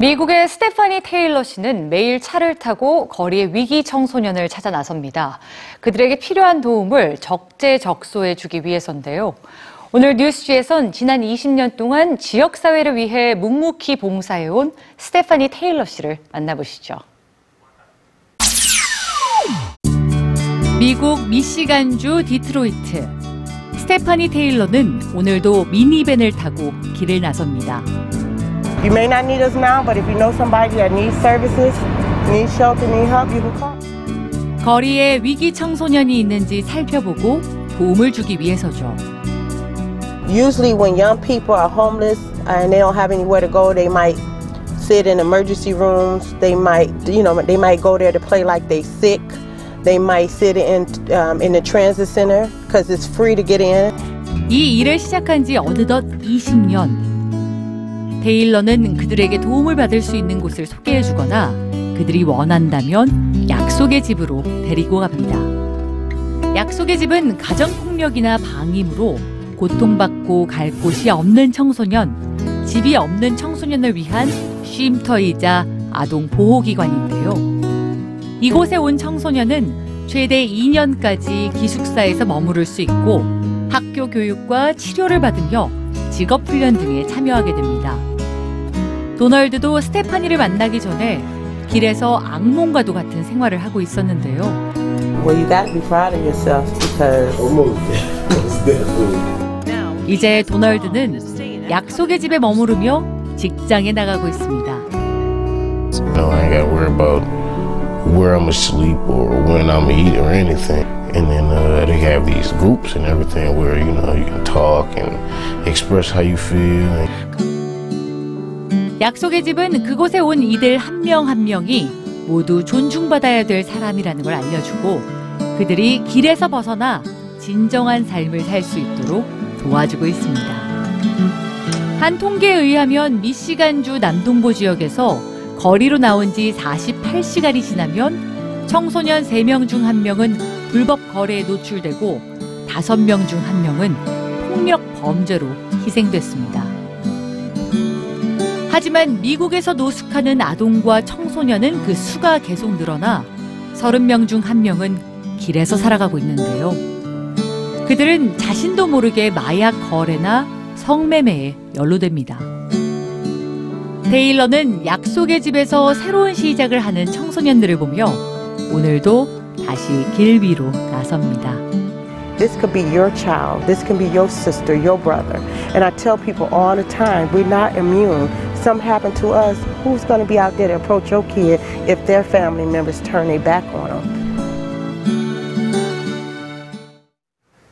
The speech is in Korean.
미국의 스테파니 테일러 씨는 매일 차를 타고 거리의 위기 청소년을 찾아 나섭니다. 그들에게 필요한 도움을 적재적소에 주기 위해서인데요. 오늘 뉴스G에선 지난 20년 동안 지역사회를 위해 묵묵히 봉사해온 스테파니 테일러 씨를 만나보시죠. 미국 미시간주 디트로이트. 스테파니 테일러는 오늘도 미니밴을 타고 길을 나섭니다. You may not need us now, but if you know somebody that needs services, needs shelter, needs help, you can call. 거리에 위기 청소년이 있는지 살펴보고 도움을 주기 위해서죠. Usually, when young people are homeless and they don't have anywhere to go, they might sit in emergency rooms. They might, you know, they might go there to play like they sick. They might sit in um, in the transit center because it's free to get in. 이 일을 시작한 지 어느덧 20년. 테일러는 그들에게 도움을 받을 수 있는 곳을 소개해 주거나 그들이 원한다면 약속의 집으로 데리고 갑니다. 약속의 집은 가정폭력이나 방임으로 고통받고 갈 곳이 없는 청소년, 집이 없는 청소년을 위한 쉼터이자 아동 보호기관인데요. 이곳에 온 청소년은 최대 2년까지 기숙사에서 머무를 수 있고 학교 교육과 치료를 받으며 직업 훈련 등에 참여하게 됩니다. 도널드도 스테파니를 만나기 전에 길에서 악몽과도 같은 생활을 하고 있었는데요. Well, you got to be proud of yourself because Almost. Most definitely. 이제 도널드는 약속의 집에 머무르며 직장에 나가고 있습니다. You And then uh, they have these groups and everything where you know you can talk and express how you feel. 약속의 집은 그곳에 온 이들 한 명 한 명이 모두 존중받아야 될 사람이라는 걸 알려주고 그들이 길에서 벗어나 진정한 삶을 살 수 있도록 도와주고 있습니다. 한 통계에 의하면 미시간주 남동부 지역에서 거리로 나온 지 48시간이 지나면 청소년 3명 중 1명은 불법 거래에 노출되고 5명 중 1명은 폭력 범죄로 희생됐습니다. 하지만 미국에서 노숙하는 아동과 청소년은 그 수가 계속 늘어나 30명 중 1명은 길에서 살아가고 있는데요. 그들은 자신도 모르게 마약 거래나 성매매에 연루됩니다. 테일러는 약속의 집에서 새로운 시작을 하는 청소년들을 보며 오늘도 다시 길 위로 나섭니다. this could be your child, this can be your sister, your brother. And I tell people all the time, we're not immune. Something happened to us. Who's going to be out there to approach your kid if their family members turn their back on them?